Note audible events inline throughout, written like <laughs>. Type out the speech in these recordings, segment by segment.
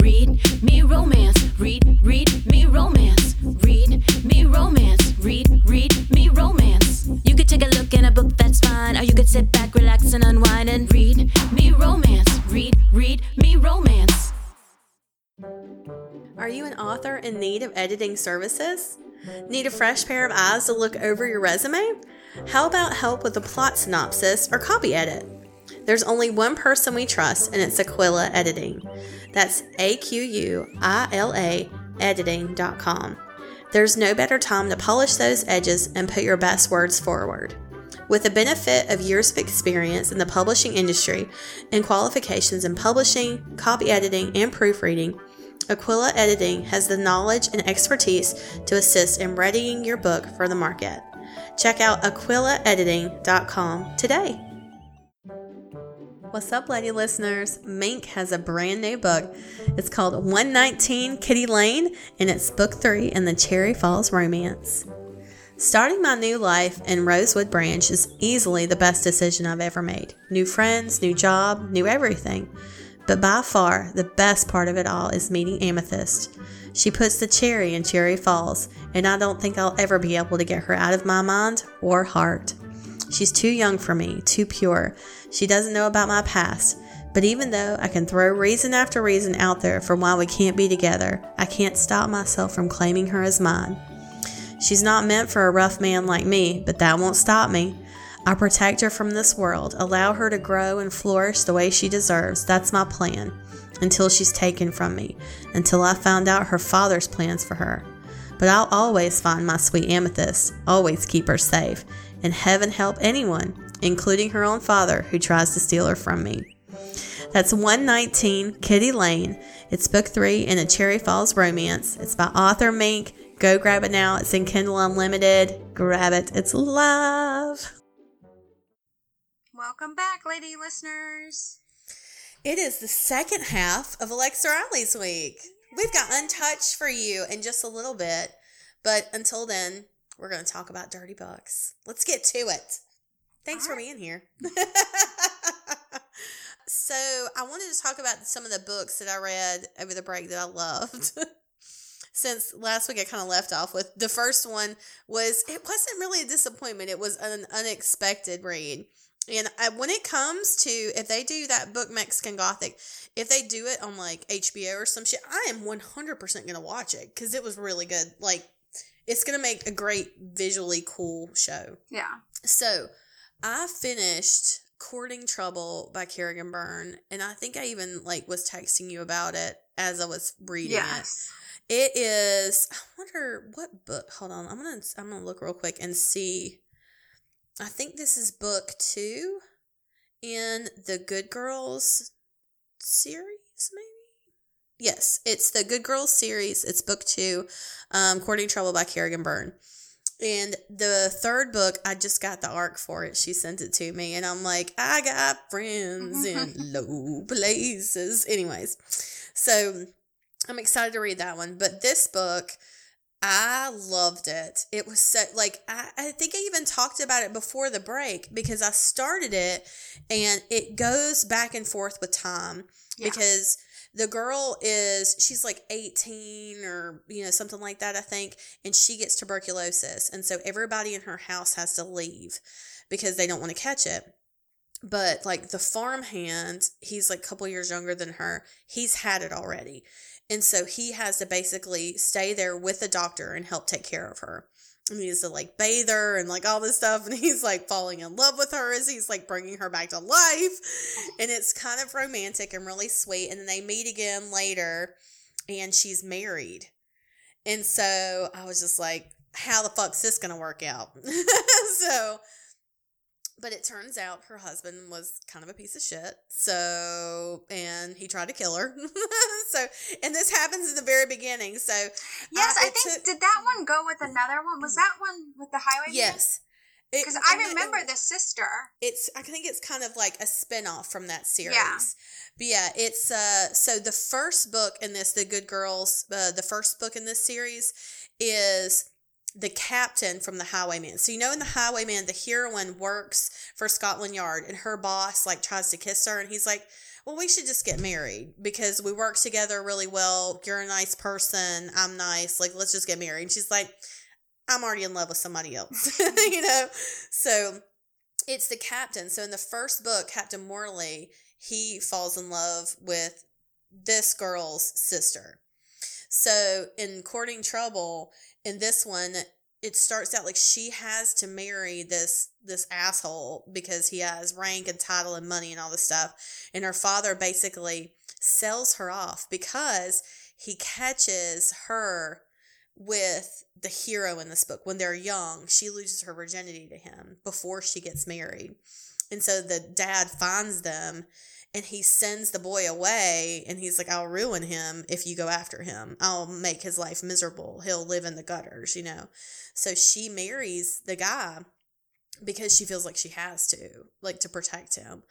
read me romance. Read, read me romance. Read me romance. Read, read me romance. You could take a look in a book, that's fine. Or you could sit back, relax, and unwind and read me romance. Read, read me romance. Are you an author in need of editing services? Need a fresh pair of eyes to look over your resume? How about help with a plot synopsis or copy edit? There's only one person we trust, and it's Aquila Editing. That's A Q U I L A editing.com. There's no better time to polish those edges and put your best words forward. With the benefit of years of experience in the publishing industry and qualifications in publishing, copy editing, and proofreading, Aquila Editing has the knowledge and expertise to assist in readying your book for the market. Check out aquilaediting.com today. What's up, lady listeners? Mink has a brand new book. It's called 119 Kitty Lane, and it's book three in the Cherry Falls romance. Starting my new life in Rosewood Branch is easily the best decision I've ever made. New friends, new job, new everything. But by far, the best part of it all is meeting Amethyst. She puts the cherry in Cherry Falls, and I don't think I'll ever be able to get her out of my mind or heart. She's too young for me, too pure. She doesn't know about my past. But even though I can throw reason after reason out there for why we can't be together, I can't stop myself from claiming her as mine. She's not meant for a rough man like me, but that won't stop me. I protect her from this world, allow her to grow and flourish the way she deserves. That's my plan. Until she's taken from me, until I found out her father's plans for her. But I'll always find my sweet amethyst, always keep her safe, and heaven help anyone, including her own father, who tries to steal her from me. That's 119 Kitty Lane. It's book three in a Cherry Falls romance. It's by author Mink. Go grab it now. It's in Kindle Unlimited. Grab it. It's love. Welcome back, lady listeners. It is the second half of Alexa Riley's week. We've got Untouched for you in just a little bit, but until then, we're going to talk about dirty books. Let's get to it. Thanks for being here. <laughs> so, I wanted to talk about some of the books that I read over the break that I loved. <laughs> Since last week I kind of left off with the first one was it wasn't really a disappointment. It was an unexpected read. And I, when it comes to if they do that book Mexican Gothic, if they do it on like HBO or some shit, I am 100% going to watch it because it was really good. Like, it's going to make a great visually cool show. Yeah. So, I finished Courting Trouble by Kerrigan Byrne, and I think I even like was texting you about it as I was reading Yes. it. It is. I wonder what book. Hold on, I'm gonna I'm gonna look real quick and see. I think this is book two in the Good Girls series, maybe. Yes, it's the Good Girls series. It's book two, um, Courting Trouble by Kerrigan Byrne. And the third book, I just got the arc for it. She sent it to me, and I'm like, I got friends in <laughs> low places. Anyways, so I'm excited to read that one. But this book, I loved it. It was so like I, I think I even talked about it before the break because I started it and it goes back and forth with time Yeah. because the girl is she's like 18 or you know something like that I think and she gets tuberculosis and so everybody in her house has to leave because they don't want to catch it. But like the farmhand he's like a couple years younger than her he's had it already and so he has to basically stay there with the doctor and help take care of her and he used to like bathe her and like all this stuff and <laughs> he's like falling in love with her as he's like bringing her back to life. And it's kind of romantic and really sweet and then they meet again later and she's married. And so i was just like how the fuck's this gonna work out? <laughs> So but it turns out her husband was kind of a piece of shit. So, and he tried to kill her. <laughs> so, and this happens in the very beginning. So, Yes, uh, I think took- did that one go with another one? Was that one with the highway? yes. Because I and it- remember the sister. it's I think it's kind of like a spin-off from that series. Yeah. But yeah, it's uh so the first book in this, The Good Girls, uh, the first book in this series is the captain from the Highwayman. So you know in the Highwayman, the heroine works for Scotland Yard and her boss like tries to kiss her and he's like, well, we should just get married because we work together really well. You're a nice person. I'm nice. Like, let's just get married. And she's like, I'm already in love with somebody else, <laughs> you know? So it's the captain. So in the first book, Captain Morley, he falls in love with this girl's sister. So in Courting Trouble, in this one, it starts out like she has to marry this this asshole because he has rank and title and money and all this stuff. And her father basically sells her off because he catches her with the hero in this book. When they're young she loses her virginity to him before she gets married. And so the dad finds them and he sends the boy away and he's like i'll ruin him if you go after him. I'll make his life miserable. He'll live in the gutters you know? So she marries the guy because she feels like she has to like to protect him.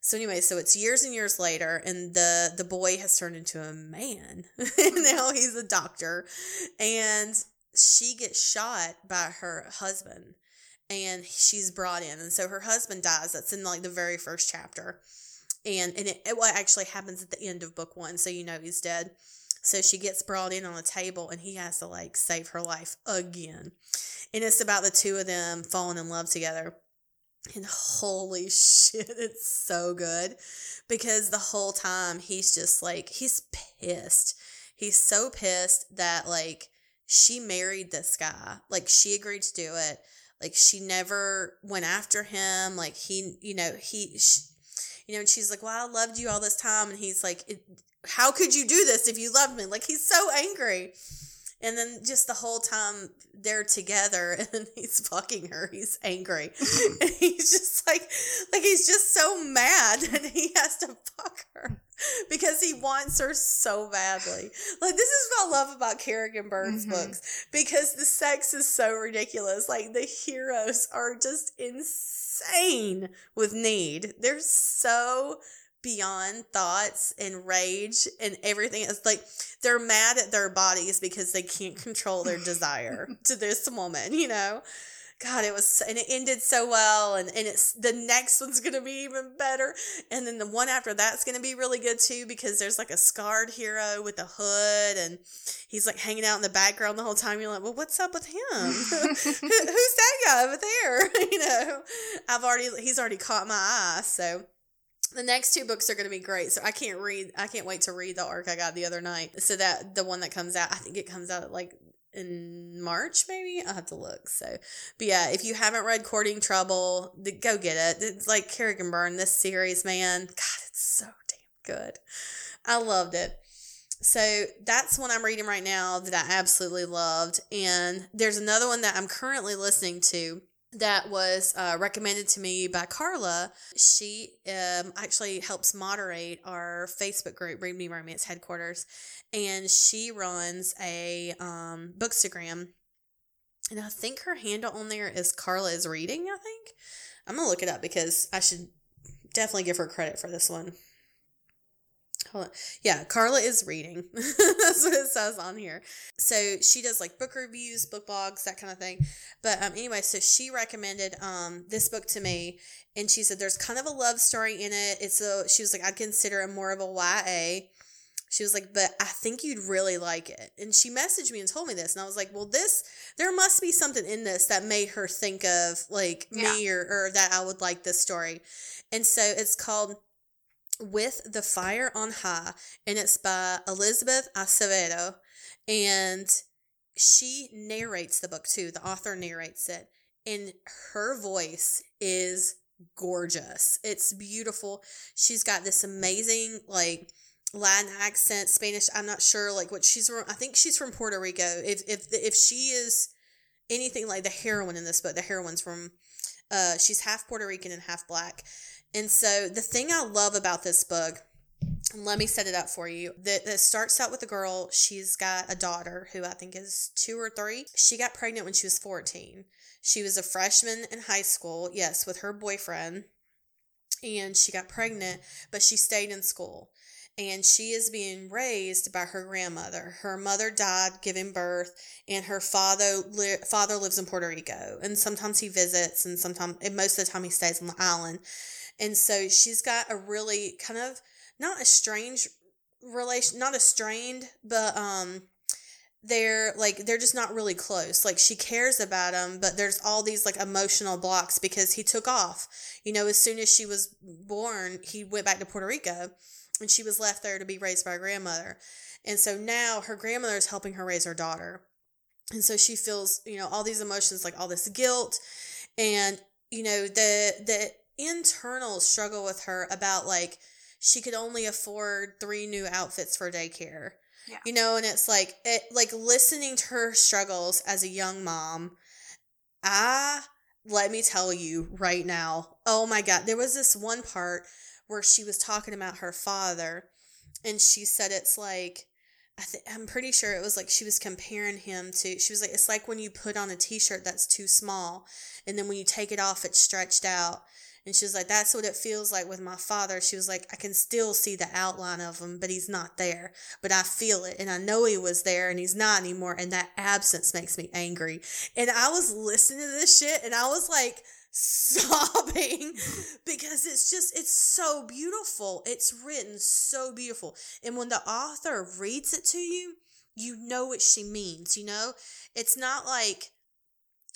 So anyway so it's years and years later and the the boy has turned into a man. <laughs> Now he's a doctor. And she gets shot by her husband and she's brought in. And so her husband dies. That's in like the very first chapter and and it, it what actually happens at the end of book one so you know he's dead. So she gets brought in on a table and he has to like save her life again. And it's about the two of them falling in love together. And holy <laughs> shit it's so good. Because the whole time he's just like he's pissed. He's so pissed that like she married this guy. Like she agreed to do it. Like she never went after him. Like he you know he she, you know, and she's like, "Well, I loved you all this time," and he's like, "How could you do this if you loved me?" Like he's so angry. And then just the whole time they're together <laughs> and he's fucking her, he's angry. <laughs> and he's just like like he's just so mad <laughs> that he has to fuck her because he wants her so badly. Like this is what I love about Kerrigan Byrne's Mhm. books because the sex is so ridiculous. Like the heroes are just insane with need. They're so beyond thoughts and rage and everything. It's like they're mad at their bodies because they can't control their <laughs> desire to this woman, you know? God, it was, and it ended so well, and, and it's the next one's gonna be even better, and then the one after that's gonna be really good too because there's like a scarred hero with a hood, and he's like hanging out in the background the whole time. You're like, well, what's up with him? <laughs> Who, who's that guy over there? <laughs> you know, I've already he's already caught my eye, so the next two books are going to be great. So I can't read. I can't wait to read the arc I got the other night. So that the one that comes out, I think it comes out like in March, maybe. I'll have to look. So, but yeah, if you haven't read Courting Trouble, go get it. It's like Kerrigan Byrne, This series, man, God, it's so damn good. I loved it. So that's one I'm reading right now that I absolutely loved. And there's another one that I'm currently listening to that was uh, recommended to me by Carla. She um, actually helps moderate our Facebook group, Read Me Romance Headquarters, and she runs a um, bookstagram. And I think her handle on there is Carla is reading. I think I'm gonna look it up because I should definitely give her credit for this one. Hold on. Yeah, Carla is reading. <laughs> That's what it says on here. So she does like book reviews, book blogs, that kind of thing. But um, anyway, so she recommended um this book to me, and she said there's kind of a love story in it. It's a she was like I'd consider it more of a YA. She was like, but I think you'd really like it. And she messaged me and told me this, and I was like, well, this there must be something in this that made her think of like me or or that I would like this story. And so it's called with the Fire on High, and it's by Elizabeth Acevedo. And she narrates the book too. The author narrates it, and her voice is gorgeous. It's beautiful. She's got this amazing, like, Latin accent, Spanish. I'm not sure, like, what she's from. I think she's from Puerto Rico. If if if she is anything like the heroine in this book, the heroine's from. Uh, she's half Puerto Rican and half black. And so the thing I love about this book, let me set it up for you. That it starts out with a girl. She's got a daughter who I think is two or three. She got pregnant when she was 14. She was a freshman in high school, yes, with her boyfriend. And she got pregnant, but she stayed in school. And she is being raised by her grandmother. Her mother died giving birth, and her father li- father lives in Puerto Rico. And sometimes he visits, and sometimes, and most of the time, he stays on the island. And so she's got a really kind of not a strange relation, not a strained, but um, they're like they're just not really close. Like she cares about him, but there's all these like emotional blocks because he took off. You know, as soon as she was born, he went back to Puerto Rico, and she was left there to be raised by her grandmother. And so now her grandmother is helping her raise her daughter. And so she feels, you know, all these emotions like all this guilt and you know the the internal struggle with her about like she could only afford three new outfits for daycare. Yeah. You know, and it's like it like listening to her struggles as a young mom. I let me tell you right now. Oh my god, there was this one part where she was talking about her father and she said it's like I th- I'm pretty sure it was like she was comparing him to she was like it's like when you put on a t-shirt that's too small and then when you take it off it's stretched out and she was like that's what it feels like with my father. She was like I can still see the outline of him but he's not there but I feel it and I know he was there and he's not anymore and that absence makes me angry. And I was listening to this shit and I was like <laughs> sobbing <laughs> because it's just it's so beautiful. It's written so beautiful. And when the author reads it to you you know what she means you know? It's not like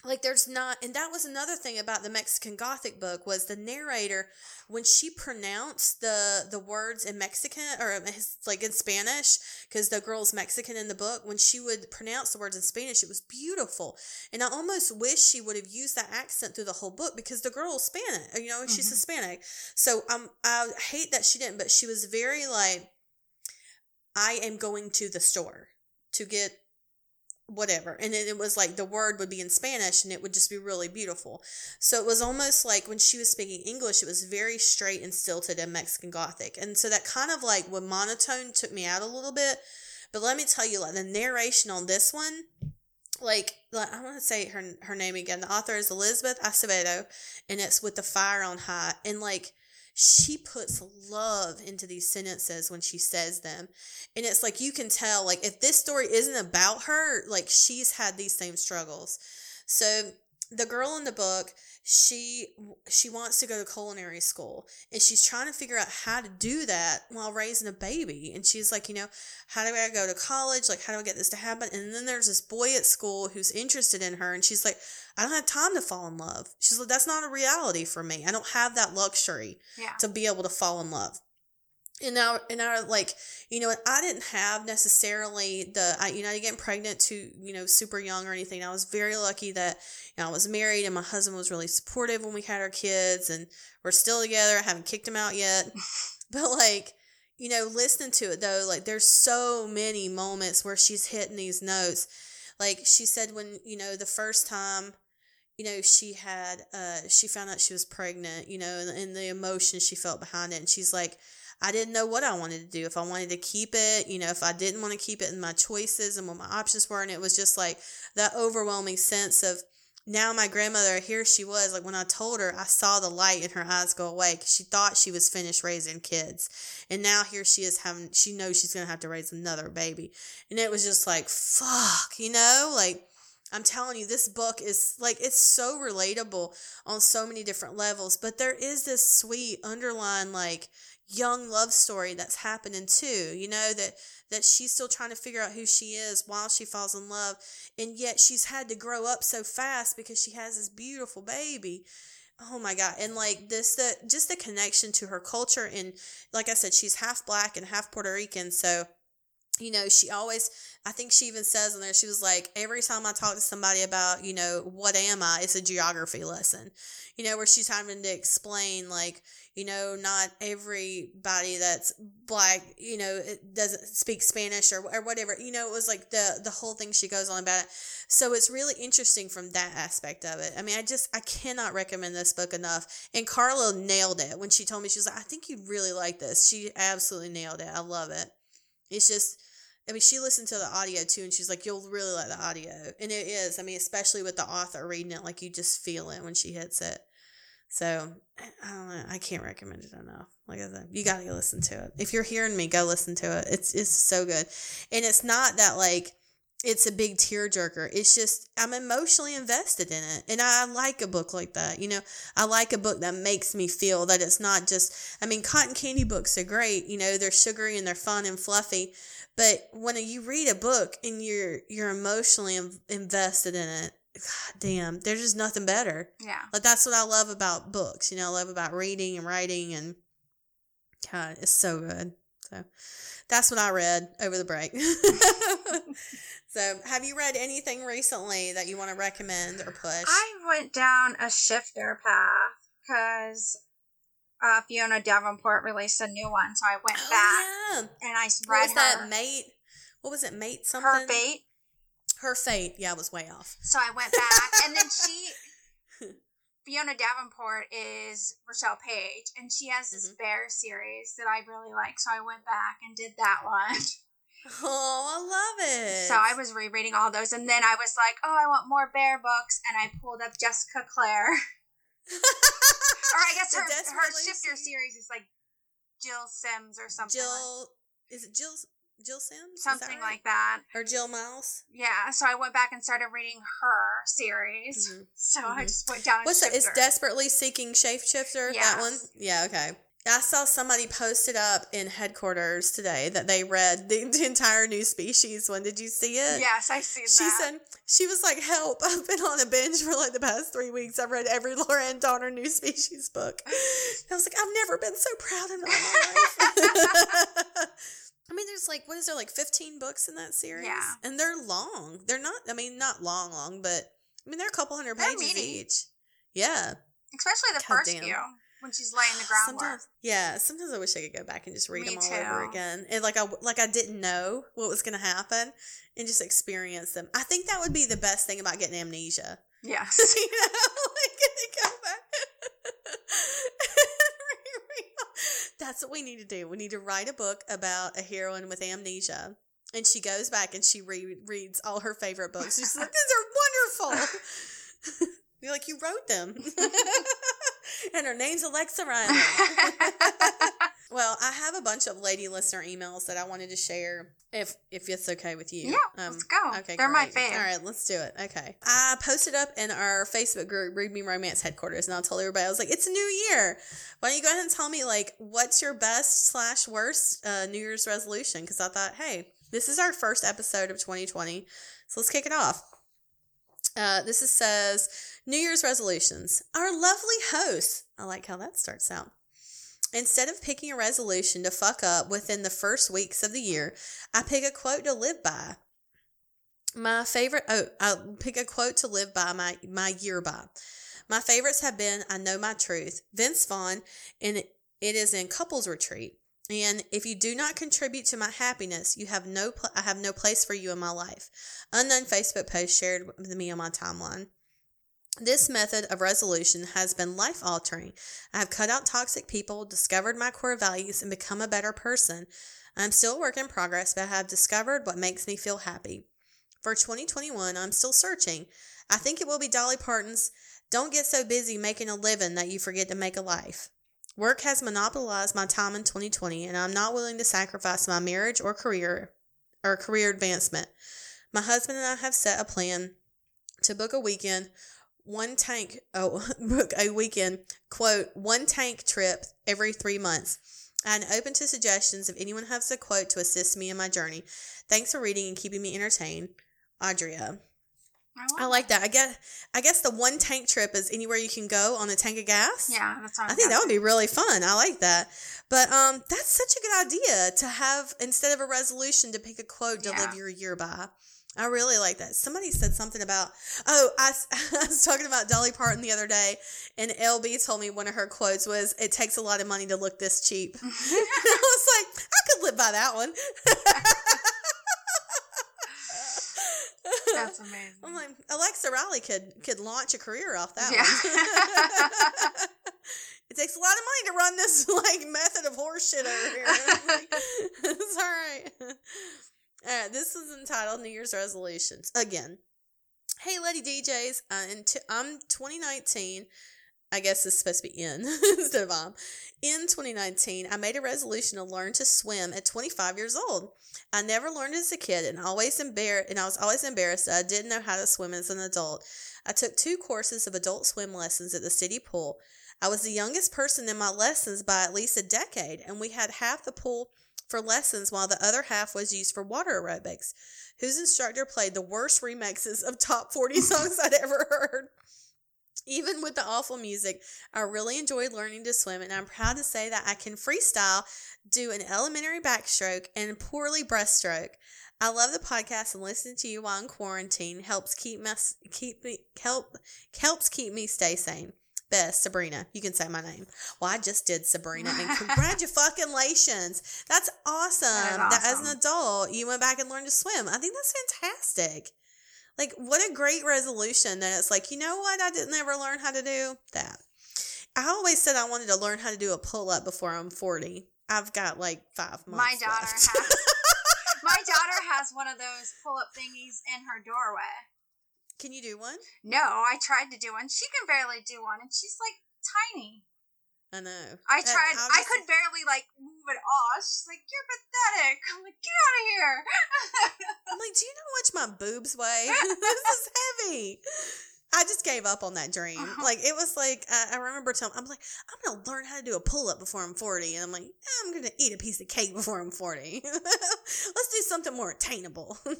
like there's not and that was another thing about the mexican gothic book was the narrator when she pronounced the the words in mexican or his, like in spanish because the girl's mexican in the book when she would pronounce the words in spanish it was beautiful and i almost wish she would have used that accent through the whole book because the girl is spanish you know she's Mhm. hispanic so um i hate that she didn't but she was very like i am going to the store to get whatever. And then it was like the word would be in Spanish and it would just be really beautiful. So it was almost like when she was speaking English, it was very straight and stilted in Mexican Gothic. And so that kind of like when monotone took me out a little bit. But let me tell you, like the narration on this one, like, like I want to say her her name again. The author is Elizabeth Acevedo, and it's with the fire on high. And like she puts love into these sentences when she says them. And it's like you can tell like if this story isn't about her like she's had these same struggles. So the girl in the book she she wants to go to culinary school and she's trying to figure out how to do that while raising a baby. And she's like you know how do i go to college? Like how do i get this to happen? And then there's this boy at school who's interested in her and she's like i don't have time to fall in love. She's like that's not a reality for me. I don't have that luxury Yeah. to be able to fall in love. And now, and our like, you know, I didn't have necessarily the, I, you know, getting pregnant too, you know, super young or anything. I was very lucky that, you know, I was married and my husband was really supportive when we had our kids and we're still together. I haven't kicked him out yet. <laughs> but like, you know, listening to it though, like there's so many moments where she's hitting these notes. Like she said when, you know, the first time, you know, she had, uh, she found out she was pregnant, you know, and, and the emotion she felt behind it. And she's like, I didn't know what I wanted to do. If I wanted to keep it, you know, if I didn't want to keep it and my choices and what my options were. And it was just like that overwhelming sense of now my grandmother, here she was. Like when I told her, I saw the light in her eyes go away because she thought she was finished raising kids. And now here she is having, she knows she's going to have to raise another baby. And it was just like, fuck, you know, like, I'm telling you, this book is like, it's so relatable on so many different levels, but there is this sweet underlying, like, young love story that's happening too, you know, that, that she's still trying to figure out who she is while she falls in love. And yet she's had to grow up so fast because she has this beautiful baby. Oh my god. And like this the just the connection to her culture and like I said, she's half black and half Puerto Rican, so you know, she always, I think she even says in there, she was like, every time I talk to somebody about, you know, what am I, it's a geography lesson, you know, where she's having to explain, like, you know, not everybody that's black, you know, it doesn't speak Spanish or, or whatever, you know, it was like the, the whole thing she goes on about it. So it's really interesting from that aspect of it. I mean, I just, I cannot recommend this book enough. And Carla nailed it when she told me, she was like, I think you'd really like this. She absolutely nailed it. I love it. It's just, I mean, she listened to the audio too, and she's like, "You'll really like the audio," and it is. I mean, especially with the author reading it, like you just feel it when she hits it. So I don't know. I can't recommend it enough. Like I said, you got to go listen to it. If you're hearing me, go listen to it. It's it's so good, and it's not that like it's a big tearjerker. It's just I'm emotionally invested in it, and I like a book like that. You know, I like a book that makes me feel that it's not just. I mean, cotton candy books are great. You know, they're sugary and they're fun and fluffy, but when you read a book and you're you're emotionally in- invested in it, God damn, there's just nothing better. Yeah. Like that's what I love about books. You know, I love about reading and writing, and God, it's so good. So that's what I read over the break. <laughs> so, have you read anything recently that you want to recommend or push? I went down a shifter path because uh, Fiona Davenport released a new one, so I went back oh, yeah. and I s- What read was that? Mate. What was it? Mate something. her fate. Her fate. Yeah, I was way off. So I went back, and then she, <laughs> Fiona Davenport is Rochelle Paige, and she has this Mhm. bear series that I really like. So I went back and did that <laughs> one. Oh, I love it. So I was rereading all those, and then I was like, "Oh, I want more bear books," and I pulled up Jessica Clare, <laughs> or I guess her her shifter Se- series is like Jill Sims or something, Jill. Is it Jill? Jill Sims? Something that right? like that. Or Jill Myles? Yeah, so I went back and started reading her series. Mhm. So I Mhm. just went down. What's that? It's desperately seeking shapeshifter. That one. Yeah. Okay. I saw somebody posted up in headquarters today that they read the, <laughs> the entire new species one. Did you see it? Yes, I see that. She said she was like, "Help! <laughs> I've been on a binge for like the past three weeks. I've read every <laughs> Laurann Dohner new species book." I was like, "I've never been so proud in my life." I mean, there's like what is there like 15 books in that series? Yeah. and they're long. They're not. I mean, not long, long, but I mean, they're a couple hundred They're pages meaty. each. Yeah. Especially the God first damn. few when she's laying the groundwork. Sometimes, yeah. Sometimes I wish I could go back and just read Me them all over too. again, and like I like I didn't know what was going to happen, and just experience them. I think that would be the best thing about getting amnesia. Yes. <laughs> you know, like <laughs> go back. <laughs> That's what we need to do. We need to write a book about a heroine with amnesia. And she goes back and she re- reads all her favorite books. She's like, "These are wonderful." You're like, "You wrote them," and her name's Alexa Ryan. <laughs> <laughs> Well, I have a bunch of lady listener emails that I wanted to share if if it's okay with you. Yeah, let's go. Okay, They're my fave. All right, let's do it. Okay. I posted up in our Facebook group, Read Me Romance headquarters, and I told everybody, I was like, it's a new year. Why don't you go ahead and tell me, like, what's your best slash worst uh, New Year's resolution? Because I thought, hey, this is our first episode of 2020, so let's kick it off. Uh, this is, says New Year's resolutions. Our lovely host. I like how that starts out. Instead of picking a resolution to fuck up within the first weeks of the year, I pick a quote to live by. My favorite, oh, I'll pick a quote to live by my, my year by. My favorites have been I Know My Truth, Vince Vaughn, and it is in Couples Retreat. And if you do not contribute to my happiness, you have no, pl- I have no place for you in my life. Unknown Facebook post shared with me on my timeline. This method of resolution has been life altering. I have cut out toxic people, discovered my core values, and become a better person. I'm still a work in progress, but I have discovered what makes me feel happy. For 2021, I'm still searching. I think it will be Dolly Parton's Don't Get So Busy Making a Living That You Forget to Make a Life. Work has monopolized my time in 2020, and I'm not willing to sacrifice my marriage or career or career advancement. My husband and I have set a plan to book a weekend one tank oh <laughs> book a weekend quote one tank trip every three months. I'm open to suggestions if anyone has a quote to assist me in my journey. Thanks for reading and keeping me entertained. Audria i like that i guess i guess the one tank trip is anywhere you can go on a tank of gas Yeah, that's I think that would be really fun. I like that. But um, that's such a good idea to have instead of a resolution to pick a quote to Yeah. live your year by. I really like that. Somebody said something about oh I, <laughs> I was talking about Dolly Parton the other day, and LB told me one of her quotes was "It takes a lot of money to look this cheap." <laughs> I was like, I could live by that one. <laughs> That's amazing. I'm like Alexa Riley could could launch a career off that Yeah. one. <laughs> it takes a lot of money to run this <laughs> like method of horseshit over here. <laughs> it's all right. All right, this is entitled New Year's resolutions again. Hey, Lady DJs, uh, in t- I'm 2019. I guess it's supposed to be in <laughs> instead of I'm. In 2019, I made a resolution to learn to swim at 25 years old. I never learned as a kid and always embar- and I was always embarrassed that I didn't know how to swim as an adult. I took two courses of adult swim lessons at the city pool. I was the youngest person in my lessons by at least a decade, and we had half the pool for lessons while the other half was used for water aerobics. Whose instructor played the worst remixes of top 40 songs I'd ever heard. Even with the awful music, I really enjoyed learning to swim, and I'm proud to say that I can freestyle, do an elementary backstroke, and poorly breaststroke. I love the podcast and listening to you while in quarantine helps keep me keep me help helps keep me stay sane. Best Sabrina, you can say my name. Well, I just did Sabrina, and <laughs> congratulations! That's awesome. That as an adult, you went back and learned to swim. I think that's fantastic. Like, what a great resolution that it's like, you know what? I didn't ever learn how to do that. I always said I wanted to learn how to do a pull up before I'm 40. I've got like five months. My daughter left. has <laughs> my daughter has one of those pull up thingies in her doorway. Can you do one? No, I tried to do one. She can barely do one, and she's like tiny. I know. I tried. I could barely like move it off. She's like, "You're pathetic." I'm <laughs> like, "Get out of here." <laughs> I'm like, do you know how much my boobs weigh? <laughs> this is heavy. I just gave up on that dream. Uh-huh. Like it was like I, I remember telling I'm like I'm gonna learn how to do a pull up before I'm 40, and I'm like "Eh, I'm gonna eat a piece of cake before I'm 40. Let's do something more attainable. uh,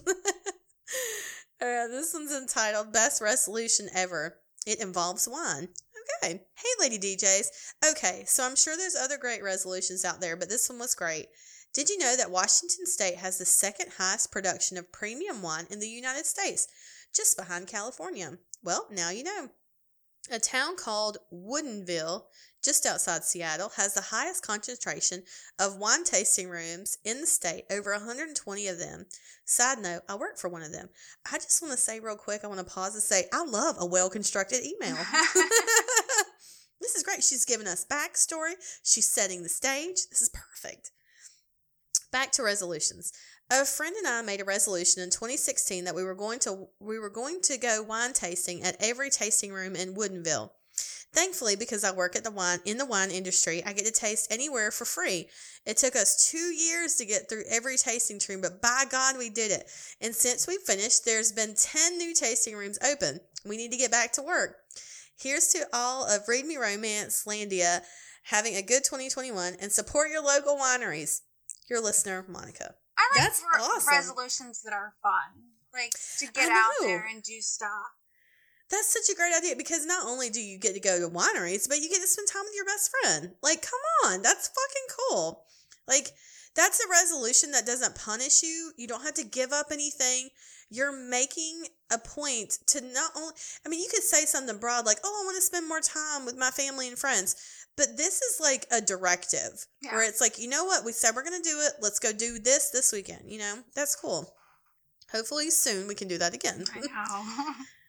this one's entitled "Best Resolution Ever." It involves wine. Hey, Lady DJs. Okay, so I'm sure there's other great resolutions out there, but this one was great. Did you know that Washington State has the second highest production of premium wine in the United States, just behind California? Well, now you know. A town called Woodinville, just outside Seattle, has the highest concentration of wine tasting rooms in the state, over 120 of them. Side note, I work for one of them. I just want to say real quick, I want to pause and say, I love a well constructed email. <laughs> <laughs> this is great. She's giving us backstory, she's setting the stage. This is perfect. Back to resolutions. A friend and I made a resolution in 2016 that we were going to we were going to go wine tasting at every tasting room in Woodinville. Thankfully, because I work at the wine in the wine industry, I get to taste anywhere for free. It took us two years to get through every tasting room, but by God, we did it. And since we finished, there's been 10 new tasting rooms open. We need to get back to work. Here's to all of Read Me Romance Landia having a good 2021 and support your local wineries. Your listener, Monica. I like That's awesome. resolutions that are fun, like to get out there and do stuff. That's such a great idea because not only do you get to go to wineries, but you get to spend time with your best friend. Like, come on, that's fucking cool. Like, that's a resolution that doesn't punish you. You don't have to give up anything. You're making a point to not only, I mean, you could say something broad like, oh, I want to spend more time with my family and friends. But this is like a directive Yeah. where it's like, you know what? We said we're going to do it. Let's go do this this weekend. You know, that's cool. Hopefully soon we can do that again. I know. <laughs>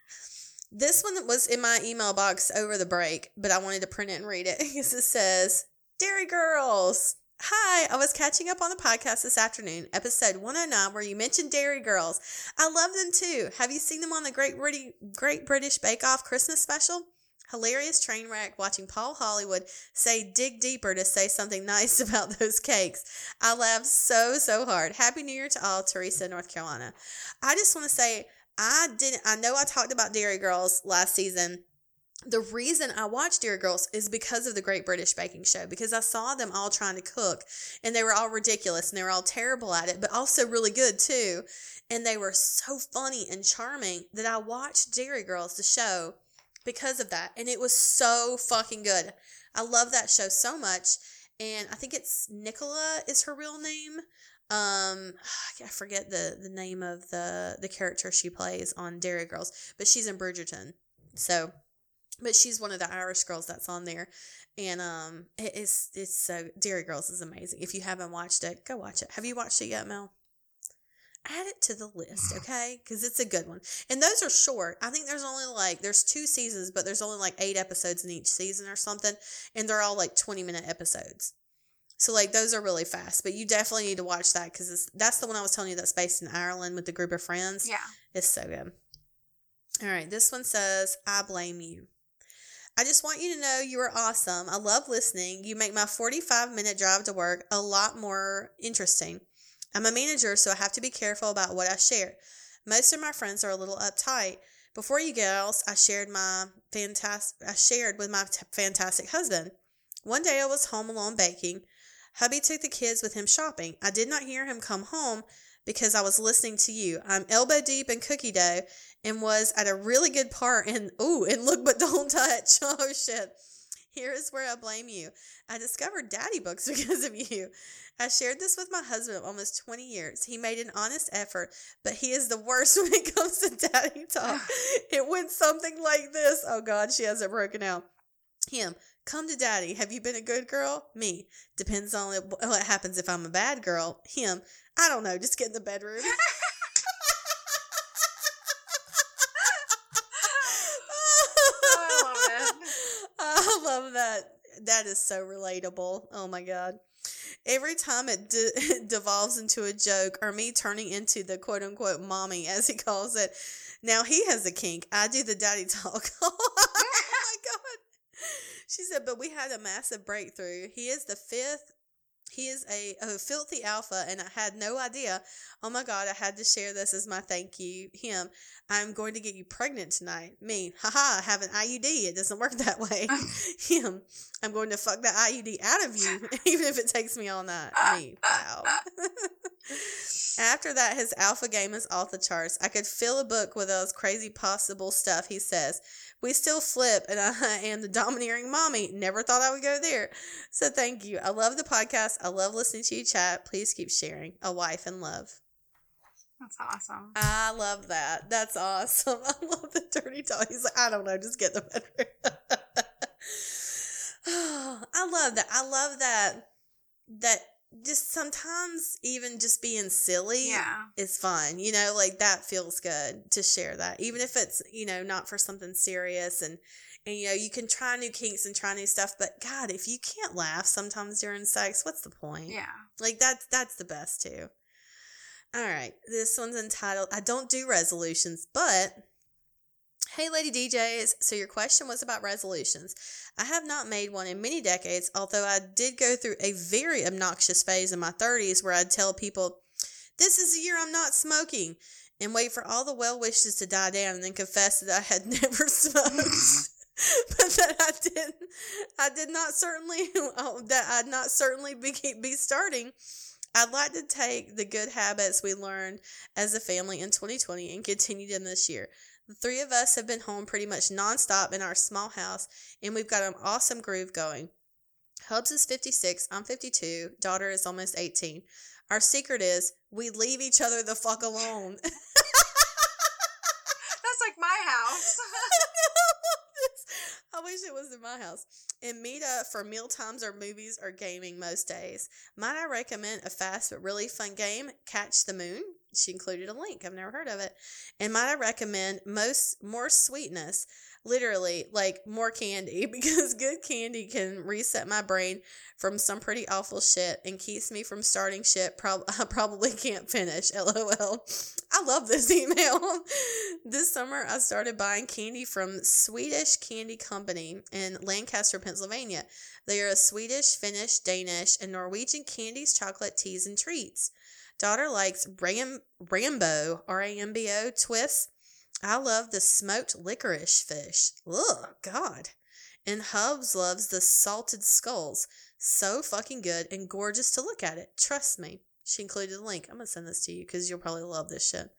This one was in my email box over the break, but I wanted to print it and read it <laughs> because it says, Derry Girls. Hi, I was catching up on the podcast this afternoon, episode 109, where you mentioned Derry Girls. I love them too. Have you seen them on the Great, Briti- Great British Bake Off Christmas special? Hilarious train wreck watching Paul Hollywood say dig deeper to say something <laughs> nice about those cakes. I laughed so, so hard. Happy New Year to all, Teresa, North Carolina. I just want to say, I didn't, I know I talked about Derry Girls last season. The reason I watched Derry Girls is because of the Great British Baking Show, because I saw them all trying to cook and they were all ridiculous and they were all terrible at it, but also really good too. And they were so funny and charming that I watched Derry Girls, the show, because of that. And it was so fucking good. I love that show so much. And I think it's Nicola is her real name. Um, <sighs> I forget the, the name of the, the character she plays on Derry Girls, but she's in Bridgerton. So, but she's one of the Irish girls that's on there. And, um, it is, it's so, Derry Girls is amazing. If you haven't watched it, go watch it. Have you watched it yet, Mel? add it to the list, okay? Because it's a good one. And those are short. I think there's only like, there's two seasons, but there's only like eight episodes in each season or something. And they're all like 20 minute episodes. So like those are really fast, but you definitely need to watch that because that's the one I was telling you that's based in Ireland with the group of friends. yeah. It's so good. All right, this one says, I blame you. I just want you to know you are awesome. I love listening. You make my 45 minute drive to work a lot more interesting. I'm a manager, so I have to be careful about what I share. Most of my friends are a little uptight. Before you girls, I shared my fantastic I shared with my t- fantastic husband. One day I was home alone baking. Hubby took the kids with him shopping. I did not hear him come home because I was listening to you. I'm elbow deep in cookie dough and was at a really good part and ooh, and look but <laughs> don't touch. <laughs> Oh shit. Here is where I blame you. I discovered daddy books <laughs> because of you. I shared this with my husband of almost 20 years. He made an honest effort, but he is the worst when it comes to daddy talk. <sighs> it went something like this. Oh God, she has it broken out. Him, come to daddy. Have you been a good girl? Me, depends on what happens if I'm a bad girl. Him, I don't know, just get in the bedroom. <laughs> Oh, I love it. I love that. That is so relatable. Oh my God. Every time it de- <laughs> devolves into a joke or me turning into the quote unquote mommy, as he calls it. Now he has a kink. I do the daddy <laughs> talk. She said, but we had a massive breakthrough. He is the fifth he is a, a filthy alpha, and I had no idea. Oh my God, I had to share this as my thank you. Him, I'm going to get you pregnant tonight. Me, haha, I have an IUD. It doesn't work that way. <laughs> Him, I'm going to fuck that IUD out of you, <laughs> even if it takes me all night. Me, wow. <laughs> After that, his alpha game is off the charts. I could fill a book with those crazy possible stuff he says. We still flip, and uh, <laughs> I am the domineering mommy. Never thought I would go there. So thank you. I love the podcast. I love listening to you chat. Please keep sharing. A wife in love. That's awesome. I love that. That's awesome. <laughs> I love the dirty talk. He's like, I don't know, just get the bedroom. <laughs> <sighs> I love that. I love that. That just sometimes even just being silly Yeah. is fun. You know, like that feels good to share that, even if it's you know not for something serious and. And you know, you can try new kinks and try new stuff, but God, if you can't laugh sometimes during sex, what's the point? Yeah. Like that's that's the best too. All right, this one's entitled "I Don't Do Resolutions," but hey, Lady DJs. So your question was about resolutions. I have not made one in many decades, although I did go through a very obnoxious phase in my 30s where I'd tell people, "This is the year I'm not smoking." And wait for all the well wishes to die down, and then confess that I had <laughs> never smoked. <laughs> <laughs> but that I did, I did not certainly oh, that I'd not certainly be be starting. I'd like to take the good habits we learned as a family in 2020 and continue them this year. The three of us have been home pretty much nonstop in our small house, and we've got an awesome groove going. Hubs is 56, I'm 52, daughter is almost 18. Our secret is we leave each other the fuck alone. <laughs> That's like my house. <laughs> I wish it was in my house. And meet up for meal times or movies or gaming most days. Might I recommend a fast but really fun game, Catch the Moon? She included a link. I've never heard of it. And might I recommend most more sweetness, literally like more candy, <laughs> because good candy can reset my brain from some pretty awful shit and keeps me from starting shit prob- <laughs> I probably can't finish. <laughs> LOL. I love this email. this summer, I started buying candy from Swedish Candy Company in Lancaster, Pennsylvania. They are a Swedish, Finnish, Danish, and Norwegian candies, chocolate, teas, and treats. Daughter likes Ram- Rambo, R A M B O, twists. I love the smoked licorice fish. Ugh, God. And Hubs loves the salted skulls. So fucking good and gorgeous to look at it. Trust me. She included a link. I'm going to send this to you because you'll probably love this shit.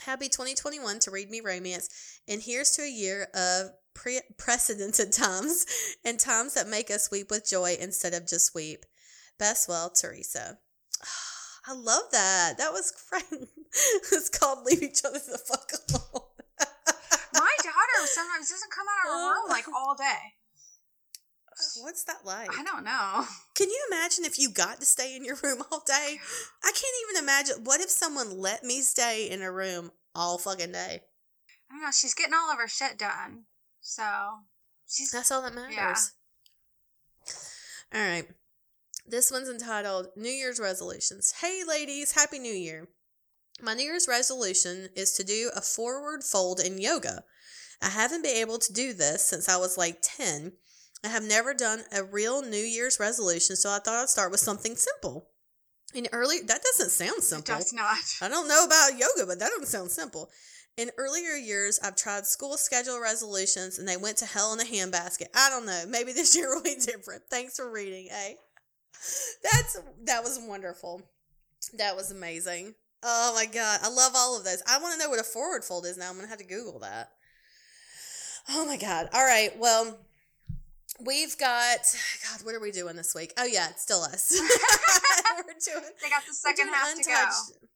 Happy 2021 to read me romance. And here's to a year of pre- precedented times <laughs> and times that make us weep with joy instead of just weep. Best well, Teresa. <sighs> I love that. That was <laughs> great. It's called Leave Each Other the Fuck Alone. <laughs> my daughter sometimes doesn't come out of her room like all day. What's that like? I don't know. Can you imagine if you got to stay in your room all day? I can't even imagine. What if someone let me stay in a room all fucking day? I don't know. She's getting all of her shit done. So she's That's all that matters. Yeah. All right. This one's entitled New Year's Resolutions. Hey, ladies, Happy New Year. My New Year's resolution is to do a forward fold in yoga. I haven't been able to do this since I was like 10. I have never done a real New Year's resolution, so I thought I'd start with something simple. In early, that doesn't sound simple. It does not. I don't know about yoga, but that doesn't sound simple. In earlier years, I've tried school schedule resolutions and they went to hell in a handbasket. I don't know. Maybe this <laughs> year will be different. Thanks for reading, eh? That's that was wonderful. That was amazing. Oh my god, I love all of those. I want to know what a forward fold is now. I'm gonna have to Google that. Oh my god. All right. Well, we've got God. What are we doing this week? Oh yeah, it's still us. <laughs> We're doing They got the second half to go. Untouched.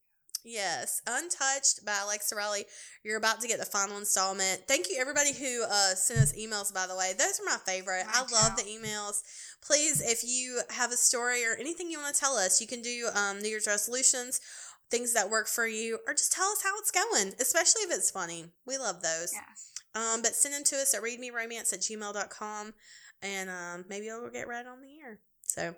Yes, Untouched by Alexa Rowley. You're about to get the final installment. Thank you, everybody who uh, sent us emails, by the way. Those are my favorite. I love the emails. Please, if you have a story or anything you want to tell us, you can do um, New Year's resolutions, things that work for you, or just tell us how it's going, especially if it's funny. We love those. Yes. Um, but send them to us at readmeromance at gmail.com and um, maybe it'll get read on the air. So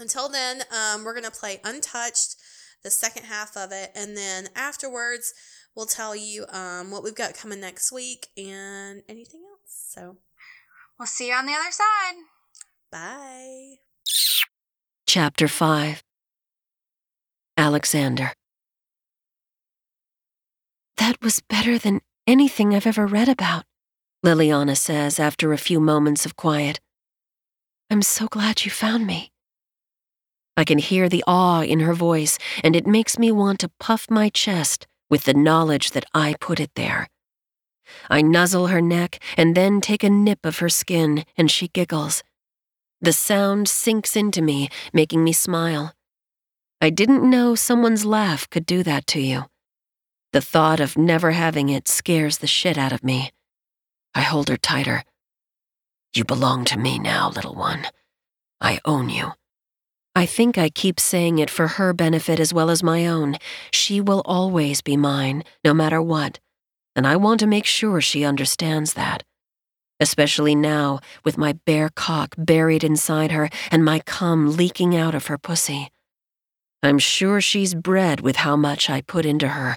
until then, um, we're going to play Untouched, the second half of it. And then afterwards, we'll tell you um, what we've got coming next week and anything else. So We'll see you on the other side. bye. Chapter 5 Alexander. That was better than anything I've ever read about, Liliana says after a few moments of quiet. I'm so glad you found me. I can hear the awe in her voice, and it makes me want to puff my chest with the knowledge that I put it there. I nuzzle her neck and then take a nip of her skin, and she giggles. The sound sinks into me, making me smile. I didn't know someone's laugh could do that to you. The thought of never having it scares the shit out of me. I hold her tighter. You belong to me now, little one. I own you. I think I keep saying it for her benefit as well as my own. She will always be mine, no matter what, and I want to make sure she understands that especially now with my bare cock buried inside her and my cum leaking out of her pussy. I'm sure she's bred with how much I put into her,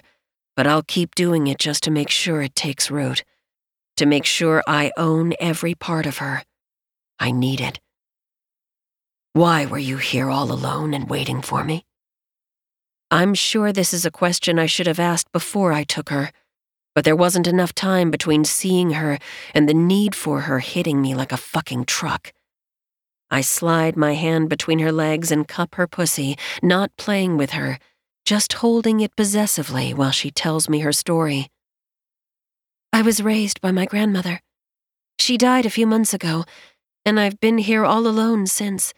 but I'll keep doing it just to make sure it takes root, to make sure I own every part of her. I need it. Why were you here all alone and waiting for me? I'm sure this is a question I should have asked before I took her but there wasn't enough time between seeing her and the need for her hitting me like a fucking truck. I slide my hand between her legs and cup her pussy, not playing with her, just holding it possessively while she tells me her story. I was raised by my grandmother. She died a few months ago, and I've been here all alone since.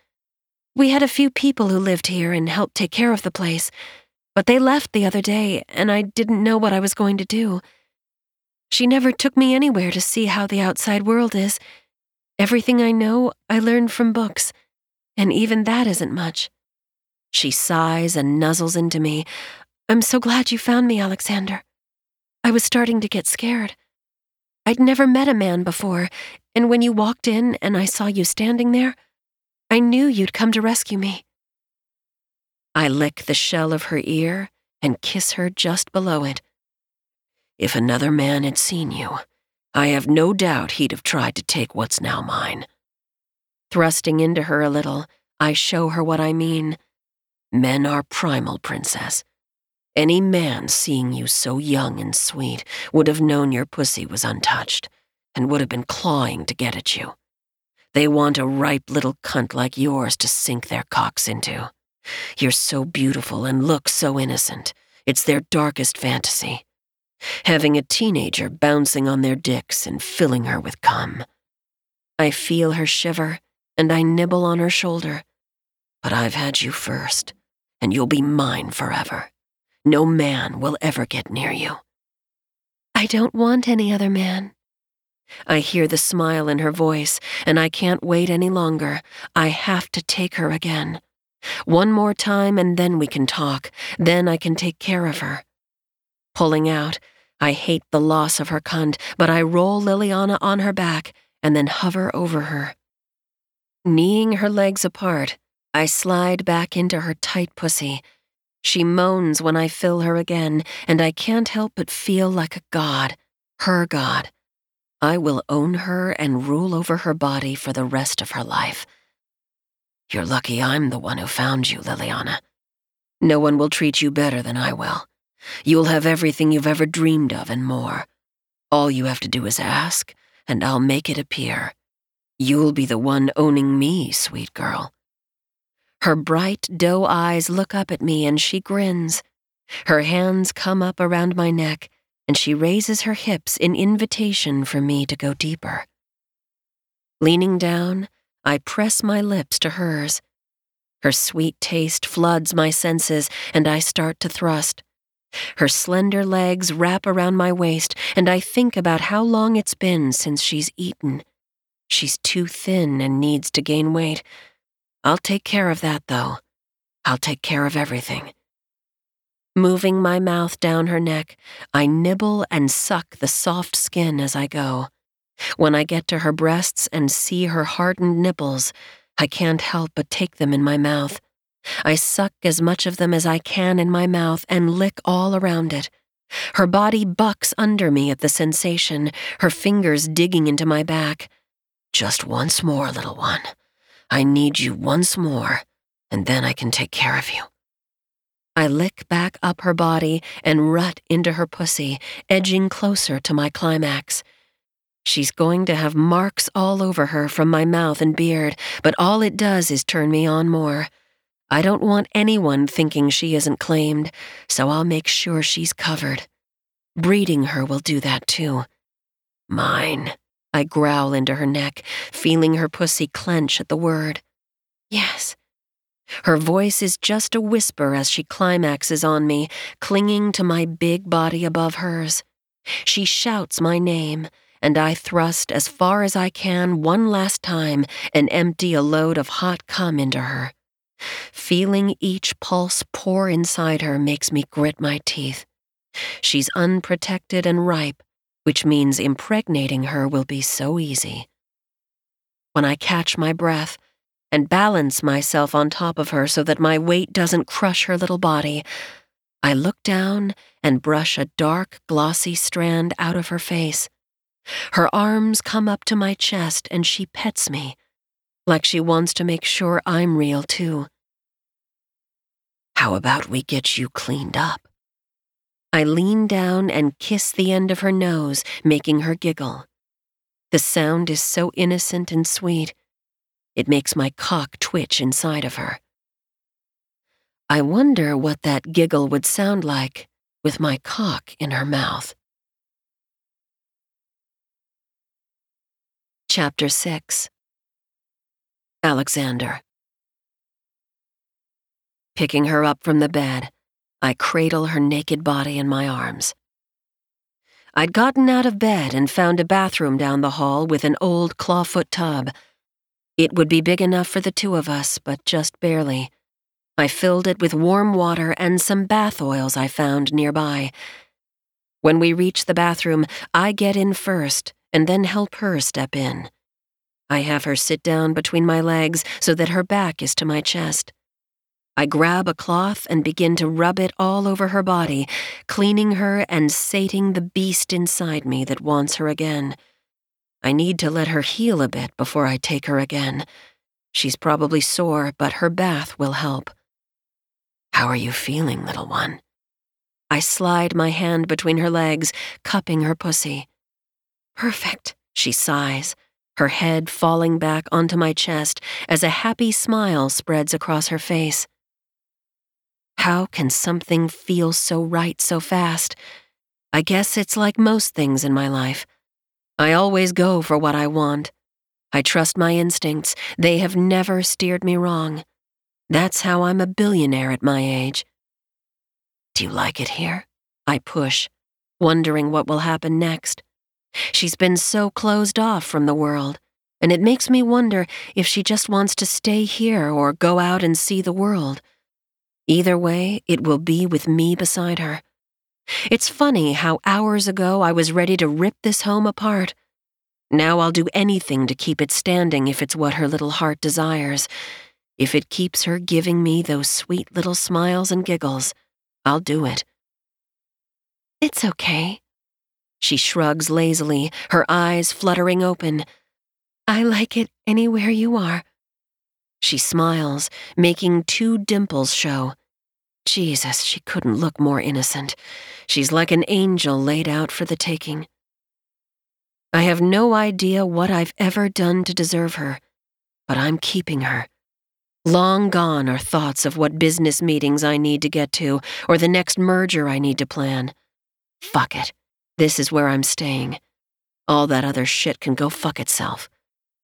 We had a few people who lived here and helped take care of the place, but they left the other day, and I didn't know what I was going to do. She never took me anywhere to see how the outside world is. Everything I know, I learned from books, and even that isn't much. She sighs and nuzzles into me. I'm so glad you found me, Alexander. I was starting to get scared. I'd never met a man before, and when you walked in and I saw you standing there, I knew you'd come to rescue me. I lick the shell of her ear and kiss her just below it. If another man had seen you, I have no doubt he'd have tried to take what's now mine. Thrusting into her a little, I show her what I mean. Men are primal, Princess. Any man seeing you so young and sweet would have known your pussy was untouched and would have been clawing to get at you. They want a ripe little cunt like yours to sink their cocks into. You're so beautiful and look so innocent. It's their darkest fantasy. Having a teenager bouncing on their dicks and filling her with cum. I feel her shiver, and I nibble on her shoulder. But I've had you first, and you'll be mine forever. No man will ever get near you. I don't want any other man. I hear the smile in her voice, and I can't wait any longer. I have to take her again. One more time, and then we can talk. Then I can take care of her. Pulling out, I hate the loss of her cunt, but I roll Liliana on her back and then hover over her. Kneeing her legs apart, I slide back into her tight pussy. She moans when I fill her again, and I can't help but feel like a god, her god. I will own her and rule over her body for the rest of her life. You're lucky I'm the one who found you, Liliana. No one will treat you better than I will. You'll have everything you've ever dreamed of and more. All you have to do is ask, and I'll make it appear. You'll be the one owning me, sweet girl. Her bright doe eyes look up at me and she grins. Her hands come up around my neck and she raises her hips in invitation for me to go deeper. Leaning down, I press my lips to hers. Her sweet taste floods my senses and I start to thrust. Her slender legs wrap around my waist, and I think about how long it's been since she's eaten. She's too thin and needs to gain weight. I'll take care of that, though. I'll take care of everything. Moving my mouth down her neck, I nibble and suck the soft skin as I go. When I get to her breasts and see her hardened nipples, I can't help but take them in my mouth. I suck as much of them as I can in my mouth and lick all around it. Her body bucks under me at the sensation, her fingers digging into my back. Just once more, little one. I need you once more, and then I can take care of you. I lick back up her body and rut into her pussy, edging closer to my climax. She's going to have marks all over her from my mouth and beard, but all it does is turn me on more. I don't want anyone thinking she isn't claimed, so I'll make sure she's covered. Breeding her will do that too. Mine. I growl into her neck, feeling her pussy clench at the word. Yes. Her voice is just a whisper as she climaxes on me, clinging to my big body above hers. She shouts my name, and I thrust as far as I can one last time and empty a load of hot cum into her. Feeling each pulse pour inside her makes me grit my teeth. She's unprotected and ripe, which means impregnating her will be so easy. When I catch my breath and balance myself on top of her so that my weight doesn't crush her little body, I look down and brush a dark, glossy strand out of her face. Her arms come up to my chest and she pets me, like she wants to make sure I'm real too. How about we get you cleaned up? I lean down and kiss the end of her nose, making her giggle. The sound is so innocent and sweet, it makes my cock twitch inside of her. I wonder what that giggle would sound like with my cock in her mouth. Chapter 6 Alexander Picking her up from the bed, I cradle her naked body in my arms. I'd gotten out of bed and found a bathroom down the hall with an old clawfoot tub. It would be big enough for the two of us, but just barely. I filled it with warm water and some bath oils I found nearby. When we reach the bathroom, I get in first and then help her step in. I have her sit down between my legs so that her back is to my chest. I grab a cloth and begin to rub it all over her body, cleaning her and sating the beast inside me that wants her again. I need to let her heal a bit before I take her again. She's probably sore, but her bath will help. How are you feeling, little one? I slide my hand between her legs, cupping her pussy. Perfect, she sighs, her head falling back onto my chest as a happy smile spreads across her face. How can something feel so right so fast? I guess it's like most things in my life. I always go for what I want. I trust my instincts. They have never steered me wrong. That's how I'm a billionaire at my age. Do you like it here? I push, wondering what will happen next. She's been so closed off from the world, and it makes me wonder if she just wants to stay here or go out and see the world. Either way, it will be with me beside her. It's funny how hours ago I was ready to rip this home apart. Now I'll do anything to keep it standing if it's what her little heart desires. If it keeps her giving me those sweet little smiles and giggles, I'll do it. It's okay. She shrugs lazily, her eyes fluttering open. I like it anywhere you are. She smiles, making two dimples show. Jesus, she couldn't look more innocent. She's like an angel laid out for the taking. I have no idea what I've ever done to deserve her, but I'm keeping her. Long gone are thoughts of what business meetings I need to get to or the next merger I need to plan. Fuck it. This is where I'm staying. All that other shit can go fuck itself.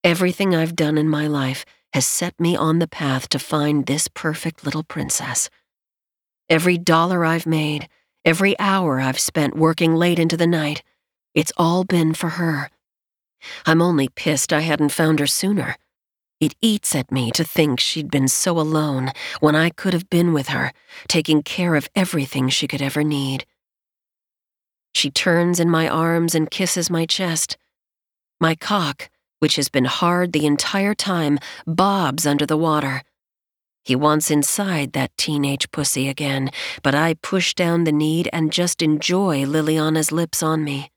Everything I've done in my life has set me on the path to find this perfect little princess. Every dollar I've made, every hour I've spent working late into the night, it's all been for her. I'm only pissed I hadn't found her sooner. It eats at me to think she'd been so alone when I could have been with her, taking care of everything she could ever need. She turns in my arms and kisses my chest. My cock, which has been hard the entire time, bobs under the water. He wants inside that teenage pussy again, but I push down the need and just enjoy Liliana's lips on me.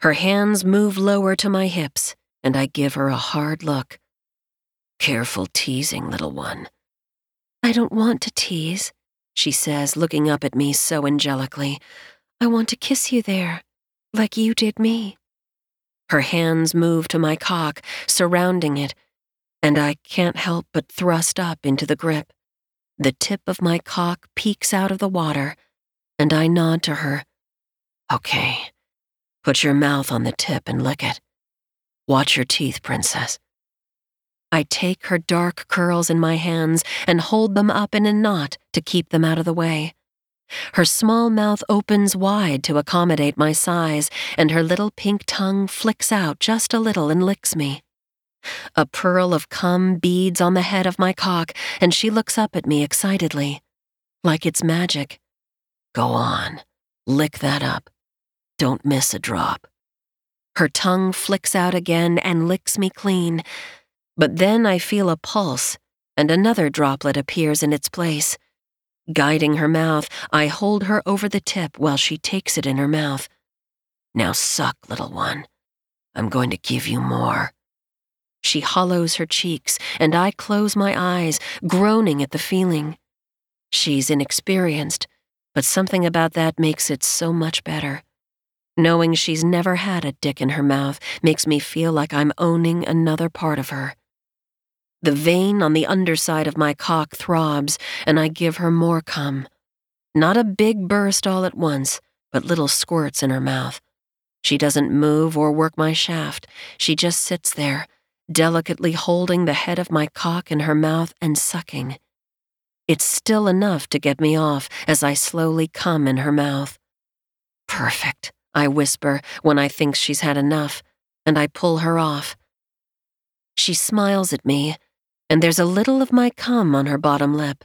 Her hands move lower to my hips, and I give her a hard look. Careful teasing, little one. I don't want to tease, she says, looking up at me so angelically. I want to kiss you there, like you did me. Her hands move to my cock, surrounding it, and I can't help but thrust up into the grip. The tip of my cock peeks out of the water, and I nod to her. Okay, put your mouth on the tip and lick it. Watch your teeth, princess. I take her dark curls in my hands and hold them up in a knot to keep them out of the way. Her small mouth opens wide to accommodate my size, and her little pink tongue flicks out just a little and licks me. A pearl of cum beads on the head of my cock, and she looks up at me excitedly, like it's magic. Go on, lick that up. Don't miss a drop. Her tongue flicks out again and licks me clean, but then I feel a pulse, and another droplet appears in its place. Guiding her mouth, I hold her over the tip while she takes it in her mouth. Now suck, little one. I'm going to give you more. She hollows her cheeks, and I close my eyes, groaning at the feeling. She's inexperienced, but something about that makes it so much better. Knowing she's never had a dick in her mouth makes me feel like I'm owning another part of her. The vein on the underside of my cock throbs, and I give her more cum. Not a big burst all at once, but little squirts in her mouth. She doesn't move or work my shaft. She just sits there, delicately holding the head of my cock in her mouth and sucking. It's still enough to get me off as I slowly come in her mouth. Perfect, I whisper when I think she's had enough, and I pull her off. She smiles at me and there's a little of my cum on her bottom lip.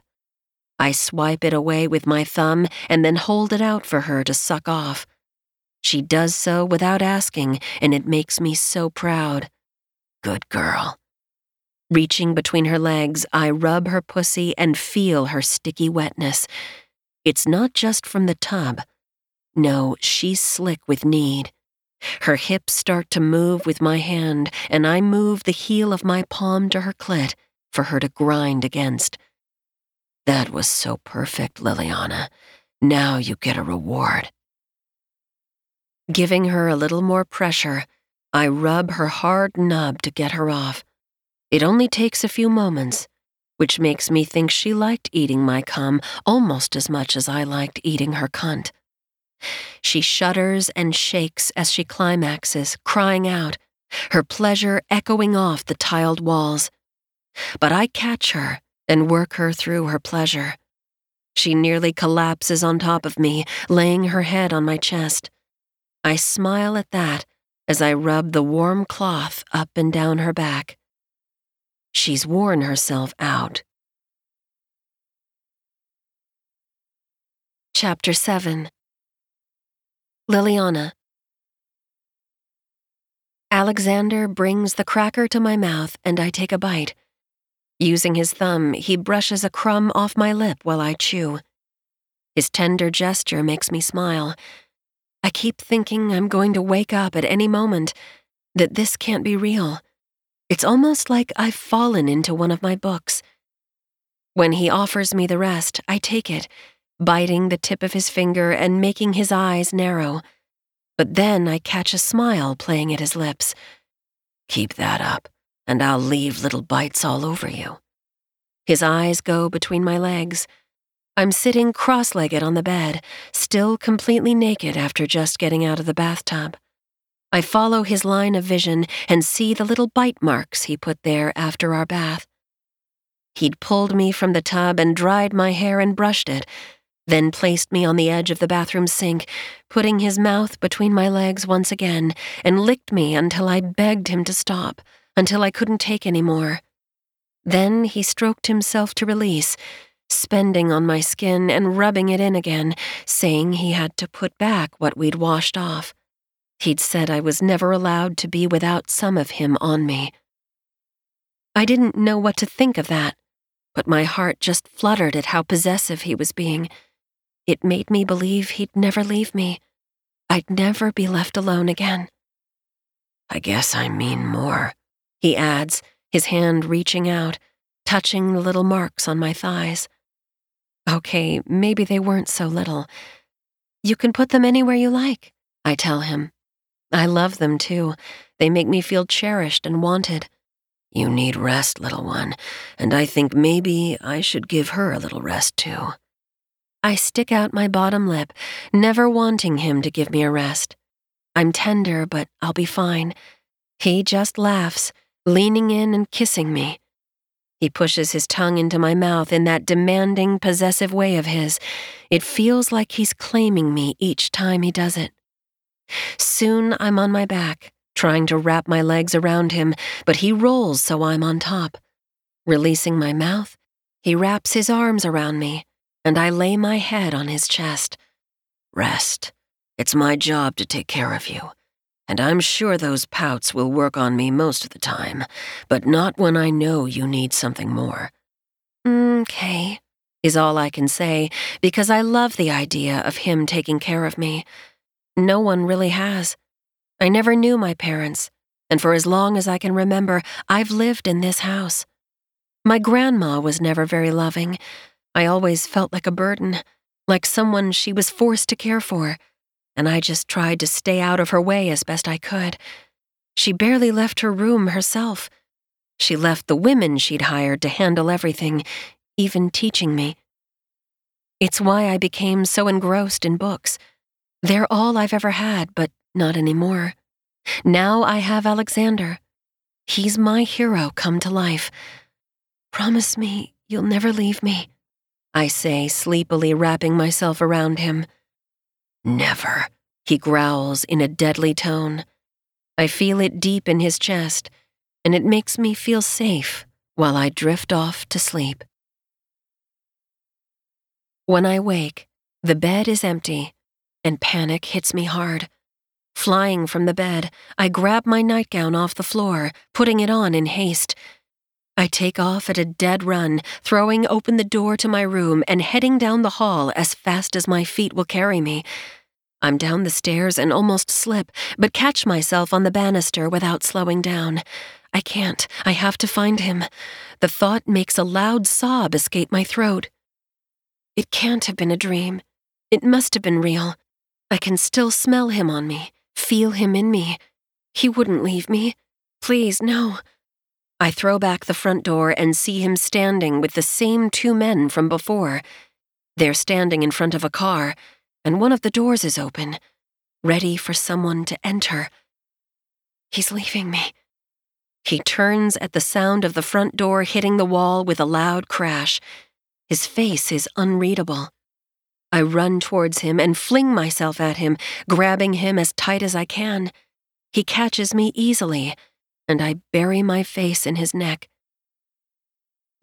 I swipe it away with my thumb and then hold it out for her to suck off. She does so without asking, and it makes me so proud. Good girl. Reaching between her legs, I rub her pussy and feel her sticky wetness. It's not just from the tub. No, she's slick with need. Her hips start to move with my hand, and I move the heel of my palm to her clit for her to grind against. That was so perfect, Liliana. Now you get a reward. Giving her a little more pressure, I rub her hard nub to get her off. It only takes a few moments, which makes me think she liked eating my cum almost as much as I liked eating her cunt. She shudders and shakes as she climaxes, crying out, her pleasure echoing off the tiled walls. But I catch her and work her through her pleasure. She nearly collapses on top of me, laying her head on my chest. I smile at that as I rub the warm cloth up and down her back. She's worn herself out. Chapter 7 Liliana Alexander brings the cracker to my mouth and I take a bite. Using his thumb, he brushes a crumb off my lip while I chew. His tender gesture makes me smile. I keep thinking I'm going to wake up at any moment, that this can't be real. It's almost like I've fallen into one of my books. When he offers me the rest, I take it, biting the tip of his finger and making his eyes narrow. But then I catch a smile playing at his lips. Keep that up, and I'll leave little bites all over you. His eyes go between my legs. I'm sitting cross legged on the bed, still completely naked after just getting out of the bathtub. I follow his line of vision and see the little bite marks he put there after our bath. He'd pulled me from the tub and dried my hair and brushed it, then placed me on the edge of the bathroom sink, putting his mouth between my legs once again, and licked me until I begged him to stop, until I couldn't take any more. Then he stroked himself to release, spending on my skin and rubbing it in again, saying he had to put back what we'd washed off. He'd said I was never allowed to be without some of him on me. I didn't know what to think of that, but my heart just fluttered at how possessive he was being. It made me believe he'd never leave me. I'd never be left alone again. I guess I mean more, he adds, his hand reaching out, touching the little marks on my thighs. Okay, maybe they weren't so little. You can put them anywhere you like, I tell him. I love them too. They make me feel cherished and wanted. You need rest, little one, and I think maybe I should give her a little rest too. I stick out my bottom lip, never wanting him to give me a rest. I'm tender, but I'll be fine. He just laughs, leaning in and kissing me. He pushes his tongue into my mouth in that demanding, possessive way of his. It feels like he's claiming me each time he does it. Soon I'm on my back, trying to wrap my legs around him, but he rolls so I'm on top. Releasing my mouth, he wraps his arms around me, and I lay my head on his chest. Rest. It's my job to take care of you and I'm sure those pouts will work on me most of the time, but not when I know you need something more. Mm, okay, is all I can say, because I love the idea of him taking care of me. No one really has. I never knew my parents, and for as long as I can remember, I've lived in this house. My grandma was never very loving. I always felt like a burden, like someone she was forced to care for and I just tried to stay out of her way as best I could. She barely left her room herself. She left the women she'd hired to handle everything, even teaching me. It's why I became so engrossed in books. They're all I've ever had, but not anymore. Now I have Alexander. He's my hero come to life. Promise me you'll never leave me, I say, sleepily wrapping myself around him. Never, he growls in a deadly tone. I feel it deep in his chest, and it makes me feel safe while I drift off to sleep. When I wake, the bed is empty, and panic hits me hard. Flying from the bed, I grab my nightgown off the floor, putting it on in haste. I take off at a dead run, throwing open the door to my room and heading down the hall as fast as my feet will carry me. I'm down the stairs and almost slip, but catch myself on the banister without slowing down. I can't. I have to find him. The thought makes a loud sob escape my throat. It can't have been a dream. It must have been real. I can still smell him on me, feel him in me. He wouldn't leave me. Please, no. I throw back the front door and see him standing with the same two men from before. They're standing in front of a car, and one of the doors is open, ready for someone to enter. He's leaving me. He turns at the sound of the front door hitting the wall with a loud crash. His face is unreadable. I run towards him and fling myself at him, grabbing him as tight as I can. He catches me easily and I bury my face in his neck.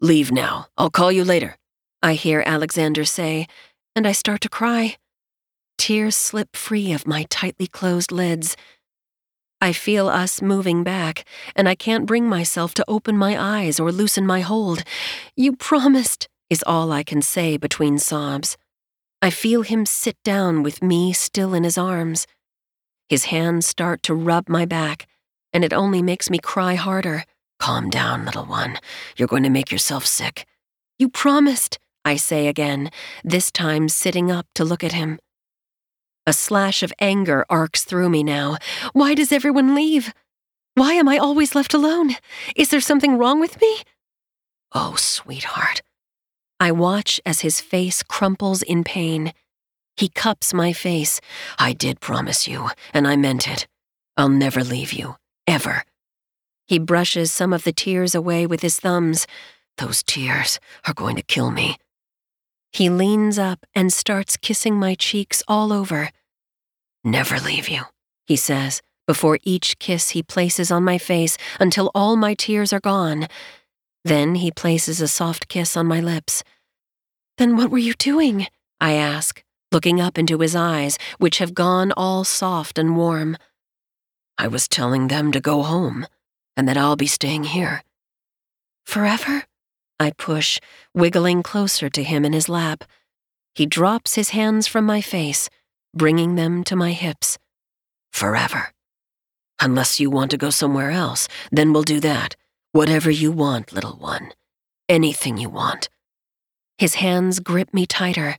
Leave now. I'll call you later, I hear Alexander say, and I start to cry. Tears slip free of my tightly closed lids. I feel us moving back, and I can't bring myself to open my eyes or loosen my hold. You promised, is all I can say between sobs. I feel him sit down with me still in his arms. His hands start to rub my back, and it only makes me cry harder. Calm down, little one. You're going to make yourself sick. You promised, I say again, this time sitting up to look at him. A slash of anger arcs through me now. Why does everyone leave? Why am I always left alone? Is there something wrong with me? Oh, sweetheart. I watch as his face crumples in pain. He cups my face. I did promise you, and I meant it. I'll never leave you, ever. He brushes some of the tears away with his thumbs. Those tears are going to kill me. He leans up and starts kissing my cheeks all over. Never leave you, he says, before each kiss he places on my face until all my tears are gone. Then he places a soft kiss on my lips. Then what were you doing? I ask, looking up into his eyes, which have gone all soft and warm. I was telling them to go home, and that I'll be staying here. Forever? I push, wiggling closer to him in his lap. He drops his hands from my face, bringing them to my hips. Forever. Unless you want to go somewhere else, then we'll do that. Whatever you want, little one. Anything you want. His hands grip me tighter.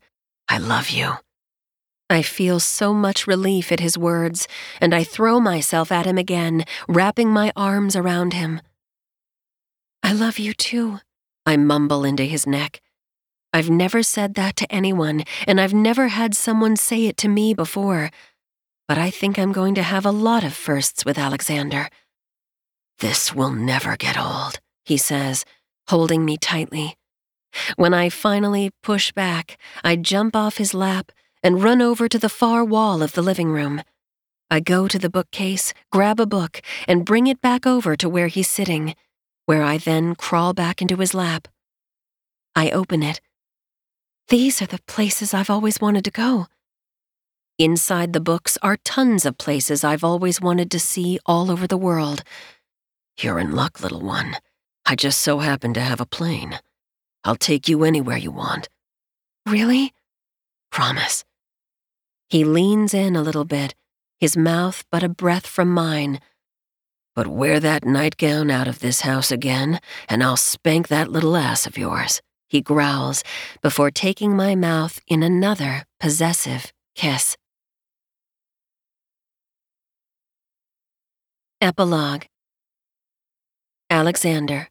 I love you. I feel so much relief at his words, and I throw myself at him again, wrapping my arms around him. I love you too, I mumble into his neck. I've never said that to anyone, and I've never had someone say it to me before. But I think I'm going to have a lot of firsts with Alexander. This will never get old, he says, holding me tightly. When I finally push back, I jump off his lap and run over to the far wall of the living room. I go to the bookcase, grab a book, and bring it back over to where he's sitting where I then crawl back into his lap. I open it. These are the places I've always wanted to go. Inside the books are tons of places I've always wanted to see all over the world. You're in luck, little one. I just so happen to have a plane. I'll take you anywhere you want. Really? Promise. He leans in a little bit, his mouth but a breath from mine, but wear that nightgown out of this house again, and I'll spank that little ass of yours, he growls, before taking my mouth in another possessive kiss. Epilogue Alexander.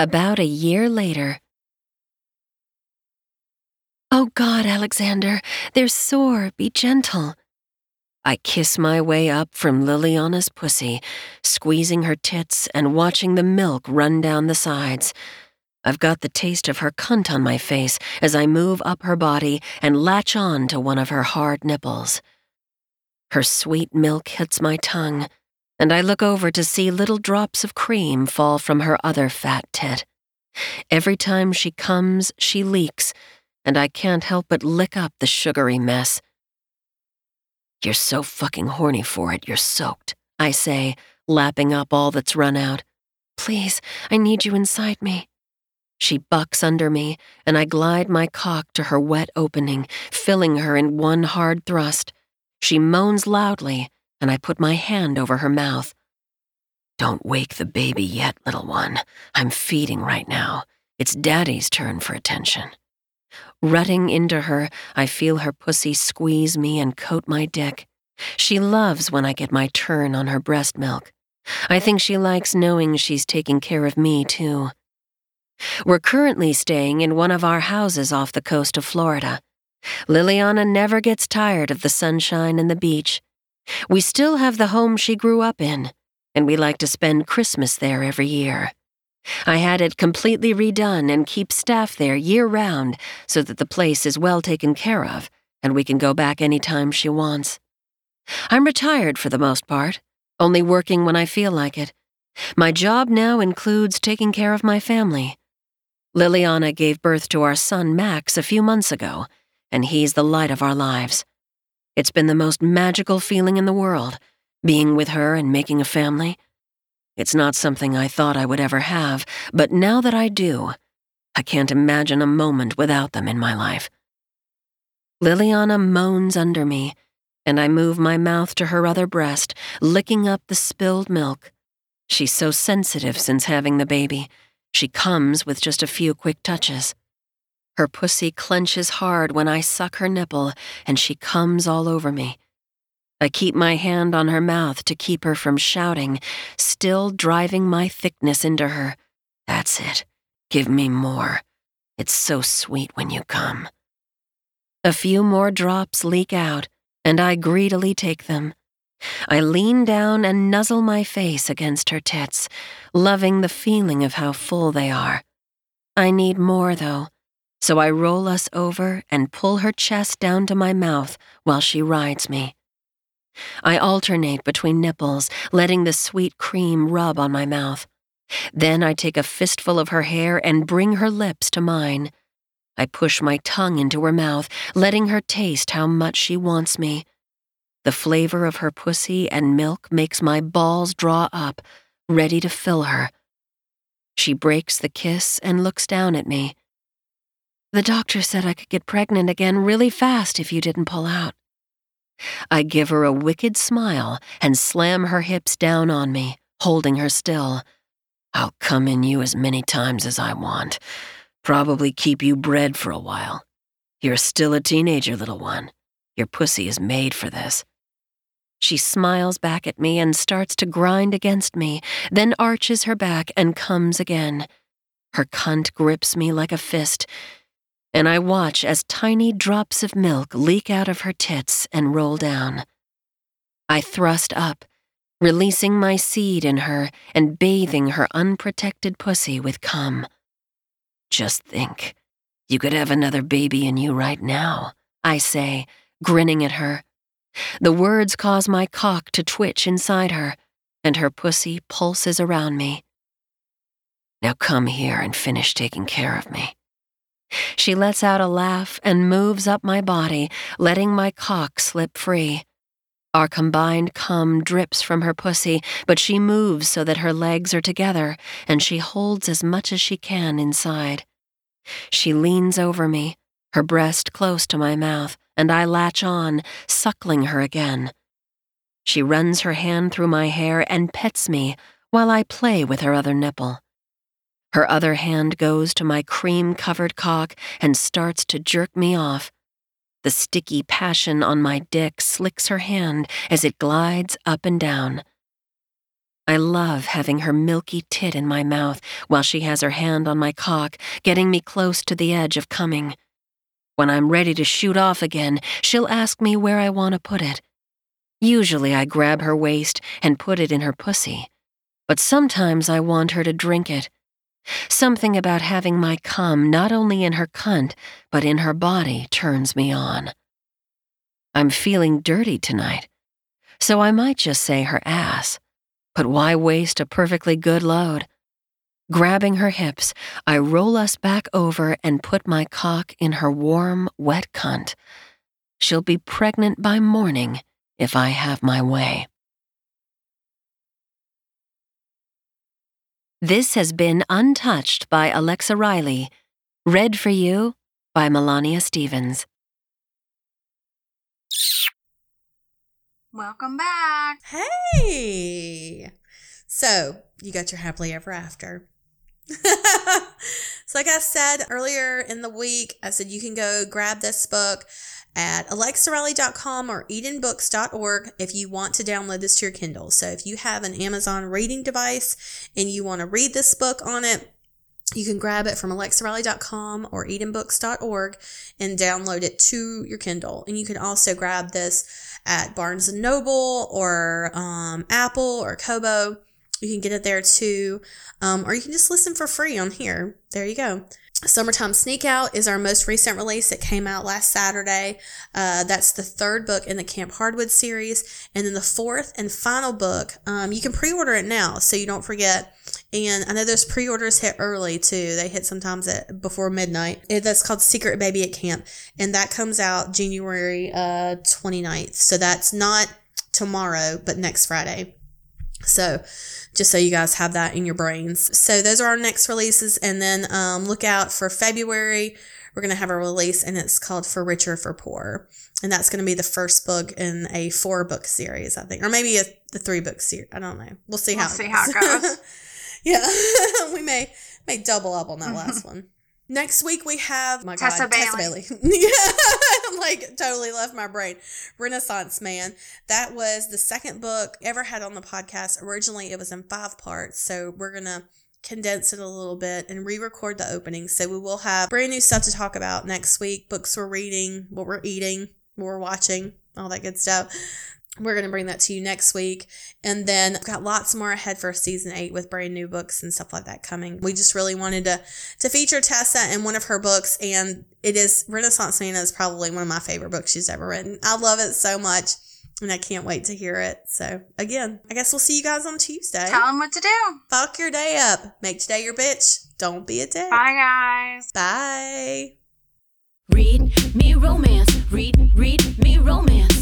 About a year later. Oh God, Alexander, they're sore. Be gentle. I kiss my way up from Liliana's pussy, squeezing her tits and watching the milk run down the sides. I've got the taste of her cunt on my face as I move up her body and latch on to one of her hard nipples. Her sweet milk hits my tongue, and I look over to see little drops of cream fall from her other fat tit. Every time she comes, she leaks, and I can't help but lick up the sugary mess. You're so fucking horny for it, you're soaked, I say, lapping up all that's run out. Please, I need you inside me. She bucks under me, and I glide my cock to her wet opening, filling her in one hard thrust. She moans loudly, and I put my hand over her mouth. Don't wake the baby yet, little one. I'm feeding right now. It's Daddy's turn for attention. Rutting into her, I feel her pussy squeeze me and coat my dick. She loves when I get my turn on her breast milk. I think she likes knowing she's taking care of me, too. We're currently staying in one of our houses off the coast of Florida. Liliana never gets tired of the sunshine and the beach. We still have the home she grew up in, and we like to spend Christmas there every year. I had it completely redone and keep staff there year round so that the place is well taken care of and we can go back any time she wants. I'm retired for the most part, only working when I feel like it. My job now includes taking care of my family. Liliana gave birth to our son Max a few months ago, and he's the light of our lives. It's been the most magical feeling in the world, being with her and making a family. It's not something I thought I would ever have, but now that I do, I can't imagine a moment without them in my life. Liliana moans under me, and I move my mouth to her other breast, licking up the spilled milk. She's so sensitive since having the baby. She comes with just a few quick touches. Her pussy clenches hard when I suck her nipple, and she comes all over me. I keep my hand on her mouth to keep her from shouting, still driving my thickness into her. That's it. Give me more. It's so sweet when you come. A few more drops leak out, and I greedily take them. I lean down and nuzzle my face against her tits, loving the feeling of how full they are. I need more, though, so I roll us over and pull her chest down to my mouth while she rides me. I alternate between nipples, letting the sweet cream rub on my mouth. Then I take a fistful of her hair and bring her lips to mine. I push my tongue into her mouth, letting her taste how much she wants me. The flavor of her pussy and milk makes my balls draw up, ready to fill her. She breaks the kiss and looks down at me. The doctor said I could get pregnant again really fast if you didn't pull out. I give her a wicked smile and slam her hips down on me, holding her still. I'll come in you as many times as I want. Probably keep you bred for a while. You're still a teenager, little one. Your pussy is made for this. She smiles back at me and starts to grind against me, then arches her back and comes again. Her cunt grips me like a fist, and I watch as tiny drops of milk leak out of her tits and roll down. I thrust up, releasing my seed in her and bathing her unprotected pussy with cum. Just think, you could have another baby in you right now, I say, grinning at her. The words cause my cock to twitch inside her, and her pussy pulses around me. Now come here and finish taking care of me. She lets out a laugh and moves up my body, letting my cock slip free. Our combined cum drips from her pussy, but she moves so that her legs are together, and she holds as much as she can inside. She leans over me, her breast close to my mouth, and I latch on, suckling her again. She runs her hand through my hair and pets me while I play with her other nipple. Her other hand goes to my cream covered cock and starts to jerk me off. The sticky passion on my dick slicks her hand as it glides up and down. I love having her milky tit in my mouth while she has her hand on my cock, getting me close to the edge of coming. When I'm ready to shoot off again, she'll ask me where I want to put it. Usually I grab her waist and put it in her pussy, but sometimes I want her to drink it. Something about having my cum not only in her cunt, but in her body turns me on. I'm feeling dirty tonight, so I might just say her ass. But why waste a perfectly good load? Grabbing her hips, I roll us back over and put my cock in her warm, wet cunt. She'll be pregnant by morning if I have my way. This has been Untouched by Alexa Riley, read for you by Melania Stevens. Welcome back. Hey! So, you got your happily ever after. <laughs> so, like I said earlier in the week, I said you can go grab this book at alexariley.com or edenbooks.org if you want to download this to your Kindle. So, if you have an Amazon reading device and you want to read this book on it, you can grab it from alexariley.com or edenbooks.org and download it to your Kindle. And you can also grab this at Barnes and Noble or um, Apple or Kobo. You can get it there too. Um, or you can just listen for free on here. There you go. Summertime Sneak Out is our most recent release. It came out last Saturday. Uh, that's the third book in the Camp Hardwood series. And then the fourth and final book, um, you can pre order it now so you don't forget. And I know those pre orders hit early too. They hit sometimes at before midnight. It, that's called Secret Baby at Camp. And that comes out January uh, 29th. So that's not tomorrow, but next Friday. So, just so you guys have that in your brains. So, those are our next releases. And then um, look out for February we're going to have a release, and it's called For Richer for Poor. And that's going to be the first book in a four book series, I think, or maybe a, the three book series. I don't know. We'll see We'll how see it how it goes. <laughs> yeah, <laughs> we may may double up on that last one. Next week we have oh my Tessa God, Tessa Bailey. Bailey. <laughs> yeah, <laughs> like totally left my brain. Renaissance Man. That was the second book ever had on the podcast. Originally, it was in five parts, so we're gonna condense it a little bit and re-record the opening. So we will have brand new stuff to talk about next week. Books we're reading, what we're eating, what we're watching, all that good stuff. We're going to bring that to you next week. And then we've got lots more ahead for season eight with brand new books and stuff like that coming. We just really wanted to, to feature Tessa in one of her books. And it is Renaissance Nana is probably one of my favorite books she's ever written. I love it so much. And I can't wait to hear it. So again, I guess we'll see you guys on Tuesday. Tell them what to do. Fuck your day up. Make today your bitch. Don't be a dick. Bye, guys. Bye. Read me romance. Read, read me romance